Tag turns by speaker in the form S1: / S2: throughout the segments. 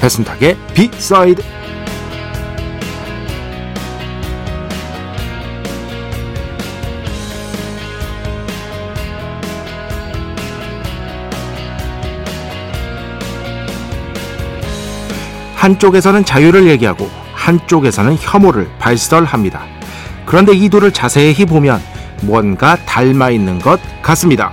S1: 배순탁의 비사이드 한쪽에서는 자유를 얘기하고 한쪽에서는 혐오를 발설합니다. 그런데 이 둘을 자세히 보면 뭔가 닮아 있는 것 같습니다.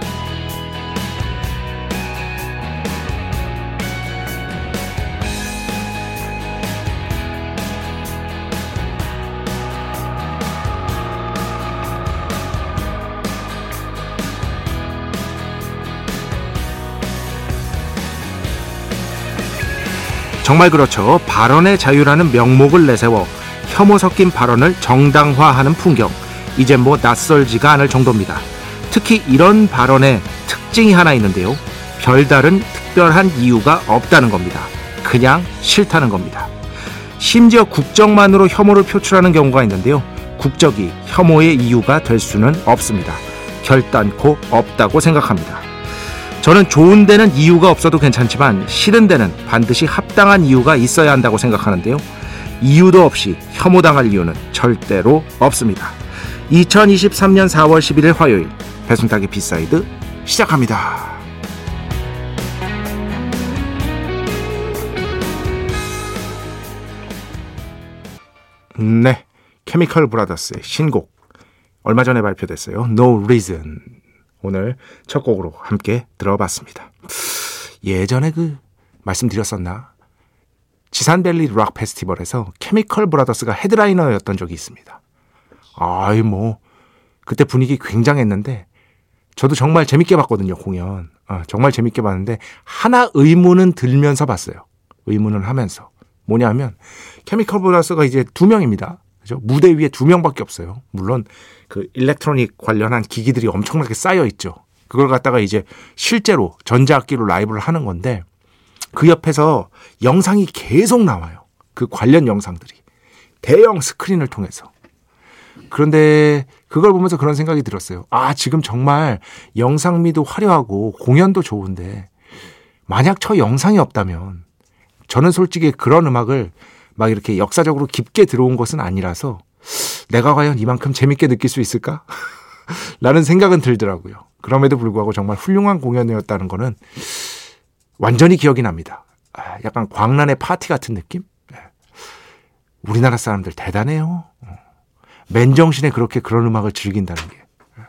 S1: 정말 그렇죠. 발언의 자유라는 명목을 내세워 혐오 섞인 발언을 정당화하는 풍경. 이제 뭐 낯설지가 않을 정도입니다. 특히 이런 발언의 특징이 하나 있는데요. 별다른 특별한 이유가 없다는 겁니다. 그냥 싫다는 겁니다. 심지어 국적만으로 혐오를 표출하는 경우가 있는데요. 국적이 혐오의 이유가 될 수는 없습니다. 결단코 없다고 생각합니다. 저는 좋은 데는 이유가 없어도 괜찮지만 싫은 데는 반드시 합당한 이유가 있어야 한다고 생각하는데요. 이유도 없이 혐오당할 이유는 절대로 없습니다. 2023년 4월 11일 화요일 배순탁의 B side 시작합니다. 네, 케미컬 브라더스의 신곡 얼마 전에 발표됐어요. No Reason 오늘 첫 곡으로 함께 들어봤습니다. 예전에 그 말씀드렸었나? 지산밸리 락 페스티벌에서 케미컬 브라더스가 헤드라이너였던 적이 있습니다. 아이 뭐 그때 분위기 굉장했는데 저도 정말 재밌게 봤거든요 공연. 아, 정말 재밌게 봤는데 하나 의문은 들면서 봤어요. 의문을 하면서 뭐냐면 케미컬 브라더스가 이제 두 명입니다. 그죠? 무대 위에 두 명밖에 없어요. 물론 그 electronic 관련한 기기들이 엄청나게 쌓여 있죠. 그걸 갖다가 이제 실제로 전자악기로 라이브를 하는 건데 그 옆에서 영상이 계속 나와요. 그 관련 영상들이 대형 스크린을 통해서. 그런데 그걸 보면서 그런 생각이 들었어요. 아, 지금 정말 영상미도 화려하고 공연도 좋은데 만약 저 영상이 없다면 저는 솔직히 그런 음악을 막 이렇게 역사적으로 깊게 들어온 것은 아니라서 내가 과연 이만큼 재밌게 느낄 수 있을까? 라는 생각은 들더라고요. 그럼에도 불구하고 정말 훌륭한 공연이었다는 거는 완전히 기억이 납니다. 아, 약간 광란의 파티 같은 느낌? 네. 우리나라 사람들 대단해요. 어. 맨정신에 그렇게 그런 음악을 즐긴다는 게. 네.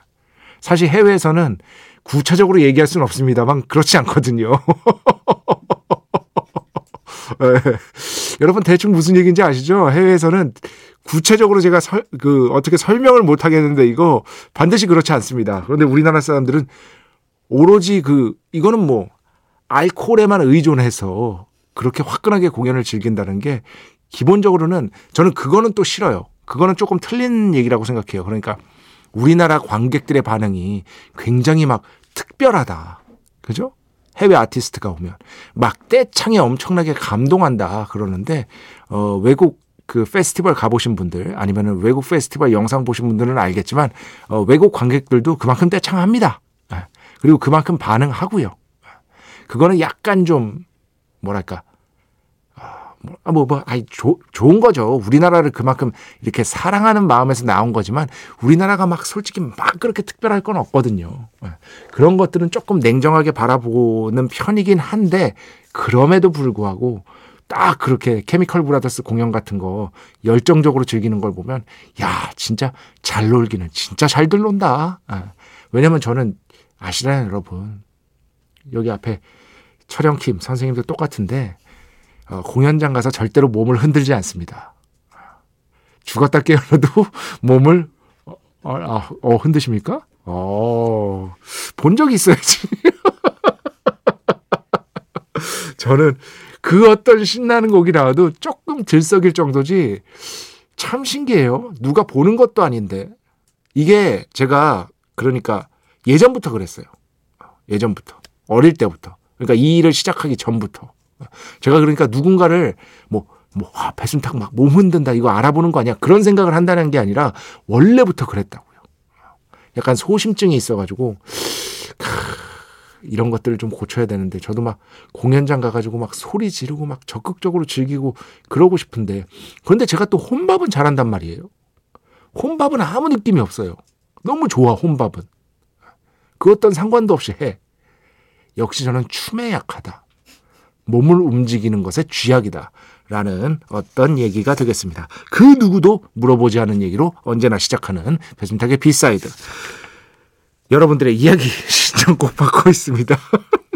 S1: 사실 해외에서는 구체적으로 얘기할 수는 없습니다만 그렇지 않거든요. 네. 여러분 대충 무슨 얘기인지 아시죠? 해외에서는 구체적으로 제가 설, 그 어떻게 설명을 못 하겠는데 이거 반드시 그렇지 않습니다. 그런데 우리나라 사람들은 오로지 그 이거는 뭐 알코올에만 의존해서 그렇게 화끈하게 공연을 즐긴다는 게 기본적으로는 저는 그거는 또 싫어요. 그거는 조금 틀린 얘기라고 생각해요. 그러니까 우리나라 관객들의 반응이 굉장히 막 특별하다. 그죠? 해외 아티스트가 오면 막 떼창에 엄청나게 감동한다 그러는데 어 외국 그 페스티벌 가보신 분들 아니면은 외국 페스티벌 영상 보신 분들은 알겠지만 어 외국 관객들도 그만큼 떼창합니다. 예. 그리고 그만큼 반응하고요. 그거는 약간 좀 뭐랄까 뭐, 아, 뭐, 뭐, 아이, 조, 좋은 거죠. 우리나라를 그만큼 이렇게 사랑하는 마음에서 나온 거지만 우리나라가 막 솔직히 막 그렇게 특별할 건 없거든요. 예. 그런 것들은 조금 냉정하게 바라보는 편이긴 한데 그럼에도 불구하고 딱 그렇게 케미컬 브라더스 공연 같은 거 열정적으로 즐기는 걸 보면 야, 진짜 잘 놀기는 진짜 잘들 논다. 예. 왜냐면 저는 아시나요, 여러분. 여기 앞에 철영킴 선생님도 똑같은데 어, 공연장 가서 절대로 몸을 흔들지 않습니다. 죽었다 깨어나도 몸을 어, 어, 어 흔드십니까? 어, 본 적이 있어야지. 저는 그 어떤 신나는 곡이 나와도 조금 들썩일 정도지 참 신기해요. 누가 보는 것도 아닌데. 이게 제가 그러니까 예전부터 그랬어요. 예전부터. 어릴 때부터. 그러니까 이 일을 시작하기 전부터. 제가 그러니까 누군가를 뭐, 뭐, 와, 배순탁 막 몸 흔든다 이거 알아보는 거 아니야. 그런 생각을 한다는 게 아니라 원래부터 그랬다고요. 약간 소심증이 있어가지고, 크, 이런 것들을 좀 고쳐야 되는데 저도 막 공연장 가가지고 막 소리 지르고 막 적극적으로 즐기고 그러고 싶은데 그런데 제가 또 혼밥은 잘한단 말이에요. 혼밥은 아무 느낌이 없어요. 너무 좋아 혼밥은. 그 어떤 상관도 없이 해. 역시 저는 춤에 약하다. 몸을 움직이는 것에 쥐약이다. 라는 어떤 얘기가 되겠습니다. 그 누구도 물어보지 않은 얘기로 언제나 시작하는 배순탁의 B side. 여러분들의 이야기 신청곡 받고 있습니다.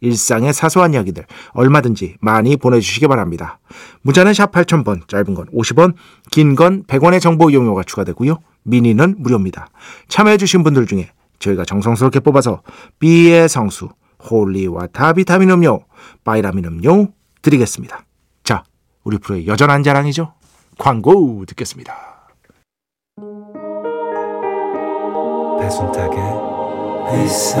S1: 일상의 사소한 이야기들 얼마든지 많이 보내주시기 바랍니다. 문자는 샵 8000번, 짧은 건 50원, 긴 건 100원의 정보 이용료가 추가되고요. 미니는 무료입니다. 참여해주신 분들 중에 저희가 정성스럽게 뽑아서 B의 성수, holy water 비타민 음료, 바이라민 음료 드리겠습니다. 자, 우리 프로의 여전한 자랑이죠. 광고 듣겠습니다. 배순탁의 회사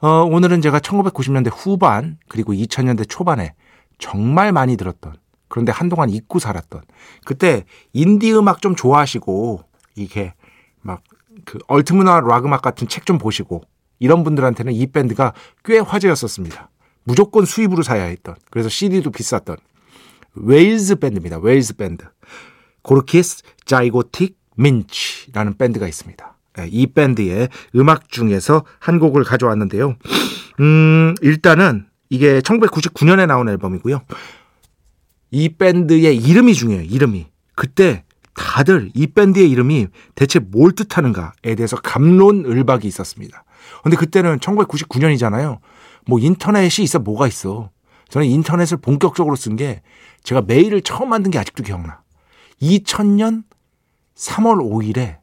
S1: 어, 오늘은 제가 1990년대 후반 그리고 2000년대 초반에 정말 많이 들었던 그런데 한동안 잊고 살았던 그때 인디 음악 좀 좋아하시고 이게 막 그 얼트문화 락 음악 같은 책 좀 보시고 이런 분들한테는 이 밴드가 꽤 화제였었습니다. 무조건 수입으로 사야 했던 그래서 CD도 비쌌던 웨일즈 밴드입니다. 웨일즈 밴드 고르키스 자이고틱 민치라는 밴드가 있습니다. 예, 이 밴드의 음악 중에서 한 곡을 가져왔는데요. 음, 일단은 이게 1999년에 나온 앨범이고요. 이 밴드의 이름이 중요해요. 이름이. 그때 다들 이 밴드의 이름이 대체 뭘 뜻하는가에 대해서 감론을박이 있었습니다. 근데 그때는 1999년이잖아요. 뭐 인터넷이 있어 뭐가 있어. 저는 인터넷을 본격적으로 쓴 게 제가 메일을 처음 만든 게 아직도 기억나. 2000년 3월 5일에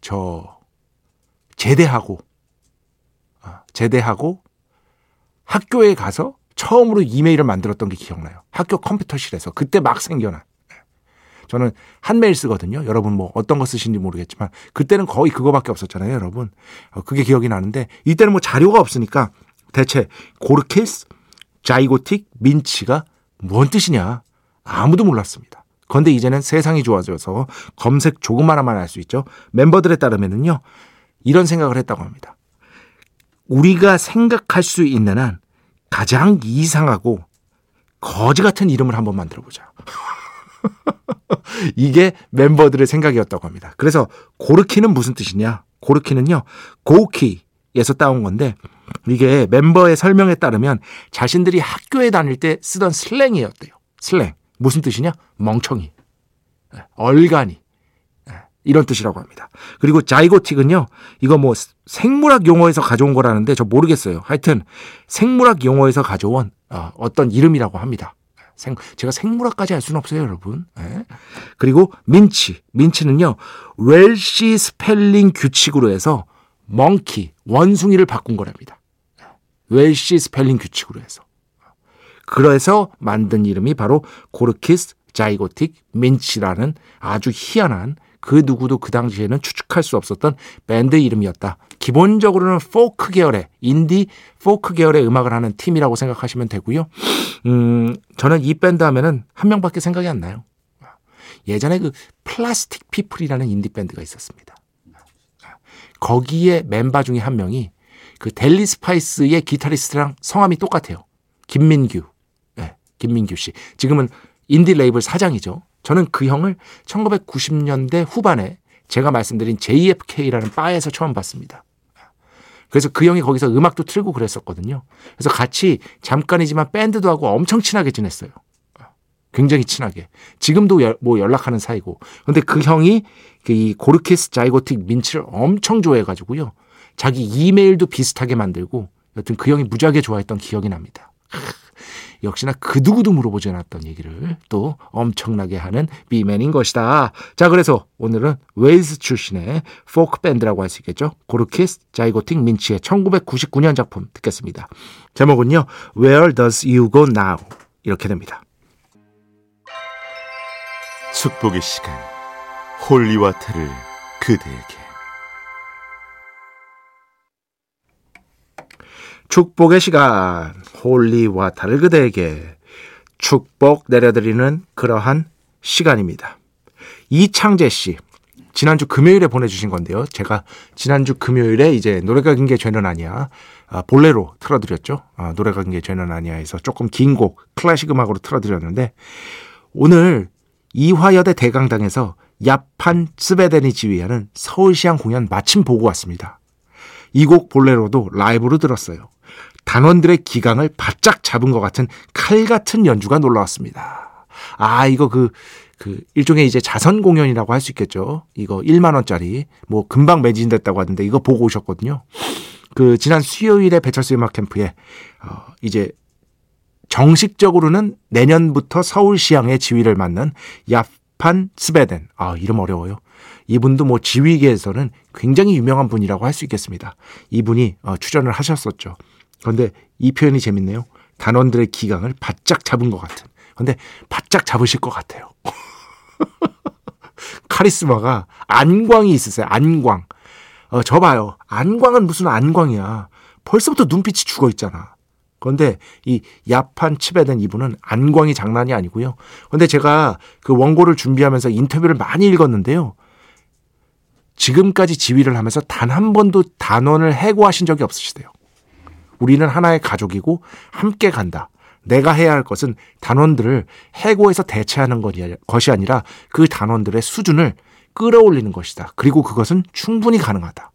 S1: 저 제대하고 아, 제대하고 학교에 가서 처음으로 이메일을 만들었던 게 기억나요. 학교 컴퓨터실에서 그때 막 생겨난. 네. 저는 한메일 쓰거든요. 여러분 뭐 어떤 거 쓰신지 모르겠지만 그때는 거의 그거밖에 없었잖아요, 여러분. 어, 그게 기억이 나는데 이때는 뭐 자료가 없으니까 대체 고르케스 자이고틱 민치가 뭔 뜻이냐 아무도 몰랐습니다. 그런데 이제는 세상이 좋아져서 검색 조금만 하면 알수 있죠. 멤버들에 따르면은요. 이런 생각을 했다고 합니다. 우리가 생각할 수 있는 한 가장 이상하고 거지 같은 이름을 한번 만들어 보자. 이게 멤버들의 생각이었다고 합니다. 그래서 고르키는 무슨 뜻이냐? 고르키는요. 고키에서 따온 건데 이게 멤버의 설명에 따르면 자신들이 학교에 다닐 때 쓰던 슬랭이었대요. 슬랭. 무슨 뜻이냐? 멍청이. 예, 얼간이. 예, 이런 뜻이라고 합니다. 그리고 자이고틱은요, 이거 뭐 생물학 용어에서 가져온 거라는데 저 모르겠어요. 하여튼 생물학 용어에서 가져온 어, 어떤 이름이라고 합니다. 생, 제가 생물학까지 알 수는 없어요, 여러분. 예. 그리고 민치. 민치는요, Welsh 스펠링 규칙으로 해서 monkey, 원숭이를 바꾼 거랍니다. Welsh 스펠링 규칙으로 해서. 그래서 만든 이름이 바로 고르키스 자이고틱 민치라는 아주 희한한 그 누구도 그 당시에는 추측할 수 없었던 밴드 이름이었다. 기본적으로는 포크 계열의 인디 포크 계열의 음악을 하는 팀이라고 생각하시면 되고요. 음, 저는 이 밴드 하면은 한 명밖에 생각이 안 나요. 예전에 그 플라스틱 피플이라는 인디 밴드가 있었습니다. 거기에 멤버 중에 한 명이 그 델리 스파이스의 기타리스트랑 성함이 똑같아요. 김민규. 네, 김민규 씨. 지금은 인디 레이블 사장이죠. 저는 그 형을 1990년대 후반에 제가 말씀드린 JFK라는 바에서 처음 봤습니다. 그래서 그 형이 거기서 음악도 틀고 그랬었거든요. 그래서 같이 잠깐이지만 밴드도 하고 엄청 친하게 지냈어요. 굉장히 친하게. 지금도 여, 뭐 연락하는 사이고. 근데 그 형이 그이 고르키스 자이고틱 민치를 엄청 좋아해가지고요. 자기 이메일도 비슷하게 만들고 여튼 그 형이 무지하게 좋아했던 기억이 납니다. 역시나 그 누구도 물어보지 않았던 얘기를 또 엄청나게 하는 B man인 것이다. 자, 그래서 오늘은 웨일스 출신의 포크 밴드라고 할 수 있겠죠. 고르키스 자이고틱 민치의 1999년 작품 듣겠습니다. 제목은요. Where does you go now? 이렇게 됩니다.
S2: 축복의 시간 holy water를 그대에게
S1: 축복의 시간 holy water를 그대에게 축복 내려드리는 그러한 시간입니다. 이창재 씨 지난주 금요일에 보내주신 건데요. 제가 지난주 금요일에 이제 노래가 긴 게 죄는 아니야. 아, 볼레로 틀어드렸죠. 아, 노래가 긴 게 죄는 아니야에서 조금 긴 곡 클래식 음악으로 틀어드렸는데 오늘 이화여대 대강당에서 야판 스베덴이 지휘하는 서울시향 공연 마침 보고 왔습니다. 이 곡 볼레로도 라이브로 들었어요. 단원들의 기강을 바짝 잡은 것 같은 칼 같은 연주가 놀라웠습니다. 아, 이거 그, 그, 일종의 이제 자선 공연이라고 할 수 있겠죠. 이거 1만원짜리. 뭐, 금방 매진됐다고 하던데, 이거 보고 오셨거든요. 그, 지난 수요일에 배철수 음악 캠프에, 어, 이제, 정식적으로는 내년부터 서울시향의 지휘를 맡는 야판 스베덴. 아, 이름 어려워요. 이분도 뭐 지휘계에서는 굉장히 유명한 분이라고 할 수 있겠습니다. 이분이 어, 출연을 하셨었죠. 그런데 이 표현이 재밌네요. 단원들의 기강을 바짝 잡은 것 같은. 근데 바짝 잡으실 것 같아요. 카리스마가 안광이 있으세요. 안광. 어, 저 봐요. 안광은 무슨 안광이야. 벌써부터 눈빛이 죽어 있잖아. 그런데 이 야판 칩에 된 이분은 안광이 장난이 아니고요. 그런데 제가 그 원고를 준비하면서 인터뷰를 많이 읽었는데요. 지금까지 지휘를 하면서 단 한 번도 단원을 해고하신 적이 없으시대요. 우리는 하나의 가족이고 함께 간다. 내가 해야 할 것은 단원들을 해고해서 대체하는 것이 아니라 그 단원들의 수준을 끌어올리는 것이다. 그리고 그것은 충분히 가능하다.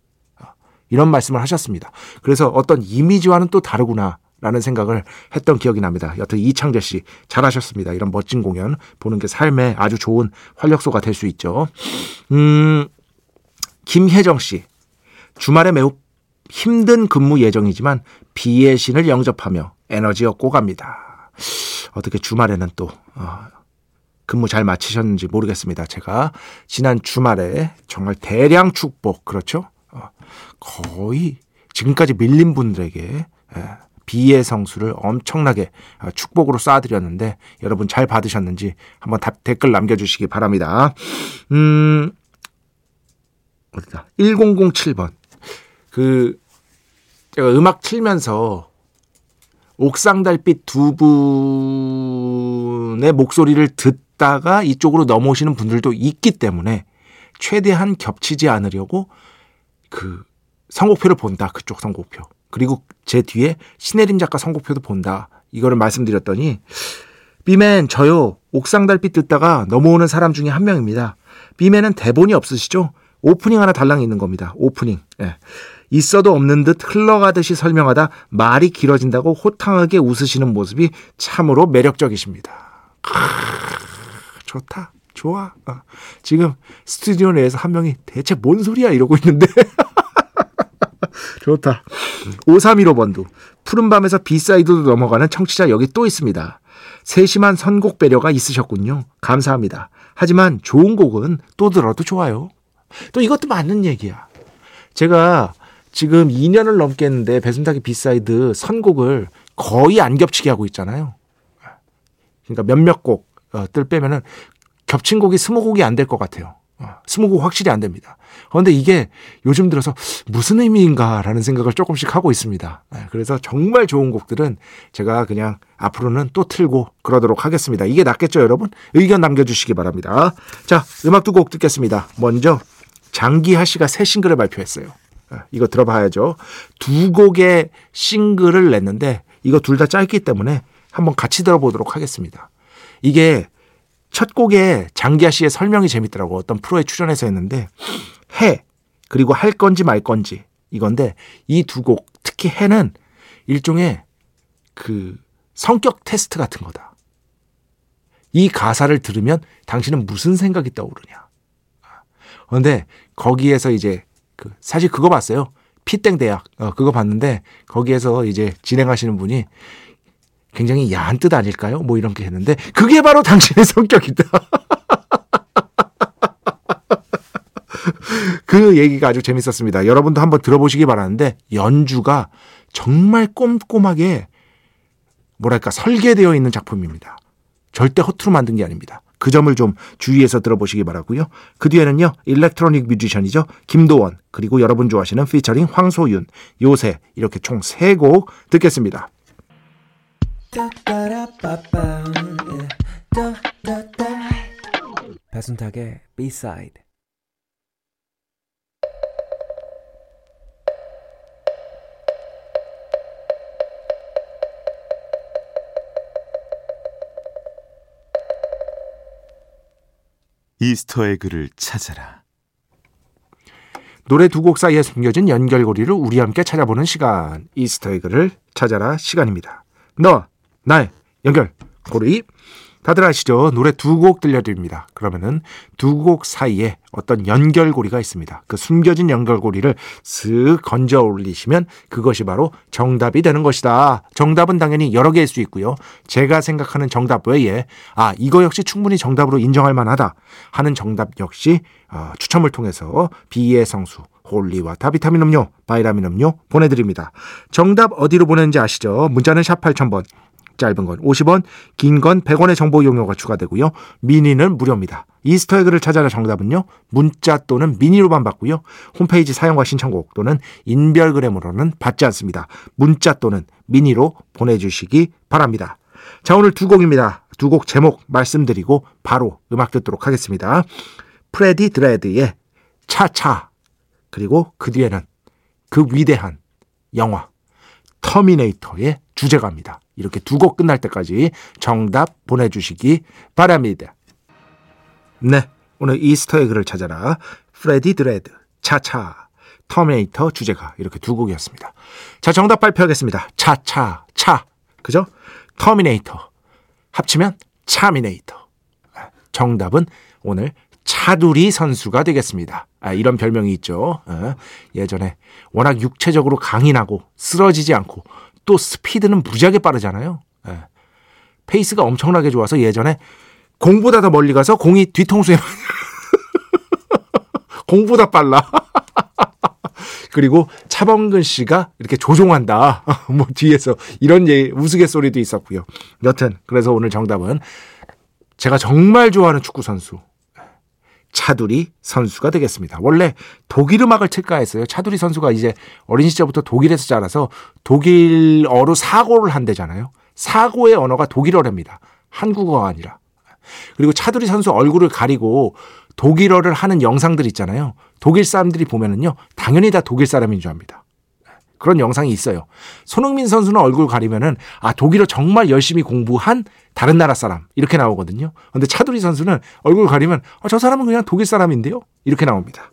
S1: 이런 말씀을 하셨습니다. 그래서 어떤 이미지와는 또 다르구나. 라는 생각을 했던 기억이 납니다. 여튼 이창재 씨 잘하셨습니다. 이런 멋진 공연 보는 게 삶에 아주 좋은 활력소가 될 수 있죠. 음, 김혜정 씨 주말에 매우 힘든 근무 예정이지만 비의 신을 영접하며 에너지 얻고 갑니다. 어떻게 주말에는 또 어, 근무 잘 마치셨는지 모르겠습니다. 제가 지난 주말에 정말 대량 축복 그렇죠? 어, 거의 지금까지 밀린 분들에게 예, 비의 성수를 엄청나게 어, 축복으로 쏴드렸는데 여러분 잘 받으셨는지 한번 댓글 남겨주시기 바랍니다. 음, 어디다? 1007번. 그 제가 음악 틀면서 옥상 달빛 두 분의 목소리를 듣다가 이쪽으로 넘어오시는 분들도 있기 때문에 최대한 겹치지 않으려고 그 선곡표를 본다. 그쪽 선곡표. 그리고 제 뒤에 신혜림 작가 선곡표도 본다. 이거를 말씀드렸더니 비맨 저요. 옥상 달빛 듣다가 넘어오는 사람 중에 한 명입니다. 비맨은 대본이 없으시죠? 오프닝 하나 달랑 있는 겁니다. 오프닝. 예. 있어도 없는 듯 흘러가듯이 설명하다 말이 길어진다고 호탕하게 웃으시는 모습이 참으로 매력적이십니다. 크, 좋다. 좋아. 어. 지금 스튜디오 내에서 한 명이 대체 뭔 소리야 이러고 있는데. 좋다. 5315번도 푸른 밤에서 B side로 넘어가는 청취자 여기 또 있습니다. 세심한 선곡 배려가 있으셨군요. 감사합니다. 하지만 좋은 곡은 또 들어도 좋아요. 또 이것도 맞는 얘기야. 제가 지금 2년을 넘겠는데 배순탁이 B side 선곡을 거의 안 겹치게 하고 있잖아요. 그러니까 몇몇 곡들 빼면은 겹친 곡이 20곡이 안 될 것 같아요. 20곡 확실히 안 됩니다. 그런데 이게 요즘 들어서 무슨 의미인가라는 생각을 조금씩 하고 있습니다. 그래서 정말 좋은 곡들은 제가 그냥 앞으로는 또 틀고 그러도록 하겠습니다. 이게 낫겠죠, 여러분? 의견 남겨주시기 바랍니다. 자, 음악 두 곡 듣겠습니다. 먼저 장기하 씨가 새 싱글을 발표했어요. 이거 들어봐야죠. 두 곡의 싱글을 냈는데 이거 둘 다 짧기 때문에 한번 같이 들어보도록 하겠습니다. 이게 첫 곡에 장기하 씨의 설명이 재밌더라고. 어떤 프로에 출연해서 했는데 해 그리고 할 건지 말 건지 이건데 이 두 곡 특히 해는 일종의 그 성격 테스트 같은 거다. 이 가사를 들으면 당신은 무슨 생각이 떠오르냐. 그런데 거기에서 이제 그 사실 그거 봤어요. 피땡 대학 어, 그거 봤는데 거기에서 이제 진행하시는 분이 굉장히 야한 뜻 아닐까요? 뭐 이런 게 했는데 그게 바로 당신의 성격이다. 그 얘기가 아주 재밌었습니다. 여러분도 한번 들어보시기 바라는데 연주가 정말 꼼꼼하게 뭐랄까 설계되어 있는 작품입니다. 절대 허투루 만든 게 아닙니다. 그 점을 좀 주의해서 들어보시기 바라고요. 그 뒤에는요. 일렉트로닉 뮤지션이죠. 김도원 그리고 여러분 좋아하시는 피처링 황소윤 요새 이렇게 총세곡 듣겠습니다.
S3: 배순탁의 B-side
S2: Easter egg를 찾아라.
S1: 노래 두 곡 사이에 숨겨진 연결고리를 우리 함께 찾아보는 시간. Easter egg를 찾아라 시간입니다. 너, 나의 연결고리. 다들 아시죠? 노래 두 곡 들려드립니다. 그러면은 두 곡 사이에 어떤 연결고리가 있습니다. 그 숨겨진 연결고리를 슥 건져 올리시면 그것이 바로 정답이 되는 것이다. 정답은 당연히 여러 개일 수 있고요. 제가 생각하는 정답 외에 아 이거 역시 충분히 정답으로 인정할 만하다 하는 정답 역시 어, 추첨을 통해서 B의 성수 holy water 비타민 음료, 바이라민 음료 보내드립니다. 정답 어디로 보내는지 아시죠? 문자는 샵 8000번, 짧은 건 50원, 긴 건 100원의 정보 이용료가 추가되고요. 미니는 무료입니다. Easter egg를 찾아라 정답은요. 문자 또는 미니로만 받고요. 홈페이지 사용과 신청곡 또는 인별그램으로는 받지 않습니다. 문자 또는 미니로 보내주시기 바랍니다. 자 오늘 두 곡입니다. 두 곡 제목 말씀드리고 바로 음악 듣도록 하겠습니다. 프레디 드레드의 차차 그리고 그 뒤에는 그 위대한 영화 터미네이터의 주제가입니다. 이렇게 두 곡 끝날 때까지 정답 보내주시기 바랍니다. 네, 오늘 Easter egg를 찾아라. 프레디 드레드, 차차, 터미네이터 주제가 이렇게 두 곡이었습니다. 자, 정답 발표하겠습니다. 차차, 차. 그죠? 터미네이터. 합치면 차미네이터. 정답은 오늘 차두리 선수가 되겠습니다. 아, 이런 별명이 있죠. 아, 예전에 워낙 육체적으로 강인하고 쓰러지지 않고 또 스피드는 무지하게 빠르잖아요. 예. 페이스가 엄청나게 좋아서 예전에 공보다 더 멀리 가서 공이 뒤통수에 공보다 빨라. 그리고 차범근 씨가 이렇게 조종한다. 뭐 뒤에서 이런 예, 우스갯소리도 있었고요. 여튼 그래서 오늘 정답은 제가 정말 좋아하는 축구 선수 차두리 선수가 되겠습니다. 원래 독일 음악을 틀까 했어요. 차두리 선수가 이제 어린 시절부터 독일에서 자라서 독일어로 사고를 한대잖아요. 사고의 언어가 독일어랍니다. 한국어가 아니라. 그리고 차두리 선수 얼굴을 가리고 독일어를 하는 영상들 있잖아요. 독일 사람들이 보면은요, 당연히 다 독일 사람인 줄 압니다. 그런 영상이 있어요. 손흥민 선수는 얼굴 가리면은 아 독일어 정말 열심히 공부한 다른 나라 사람 이렇게 나오거든요. 근데 차두리 선수는 얼굴 가리면 아, 저 사람은 그냥 독일 사람인데요. 이렇게 나옵니다.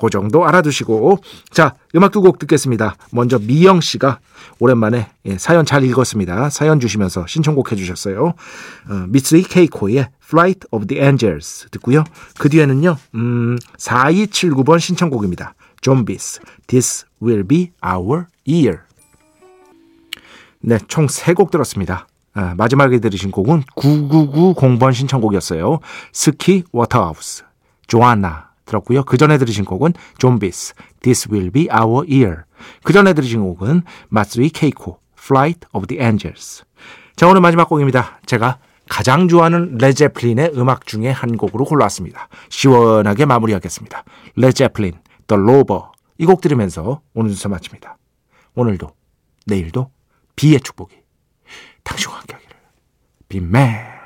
S1: 그 정도 알아두시고 자 음악 두 곡 듣겠습니다. 먼저 미영 씨가 오랜만에 예, 사연 잘 읽었습니다. 사연 주시면서 신청곡 해주셨어요. 어, 미쓰리 케이코의 Flight of the Angels 듣고요. 그 뒤에는요 음, 4279번 신청곡입니다. 좀비스 This will be our year. 네, 총 세 곡 들었습니다. 아, 마지막에 들으신 곡은 9990번 신청곡이었어요. 수키 워터하우스, 조아나 들었고요. 그 전에 들으신 곡은 좀비스 This Will Be Our Year. 그 전에 들으신 곡은 마츠이 케이코 Flight of the Angels. 자 오늘 마지막 곡입니다. 제가 가장 좋아하는 레드 제플린의 음악 중에 한 곡으로 골라왔습니다. 시원하게 마무리하겠습니다. 레제플린 The Rover 이 곡 들으면서 오늘 순서 마칩니다. 오늘도 내일도 비의 축복이 당신과 함께하기를. Mad.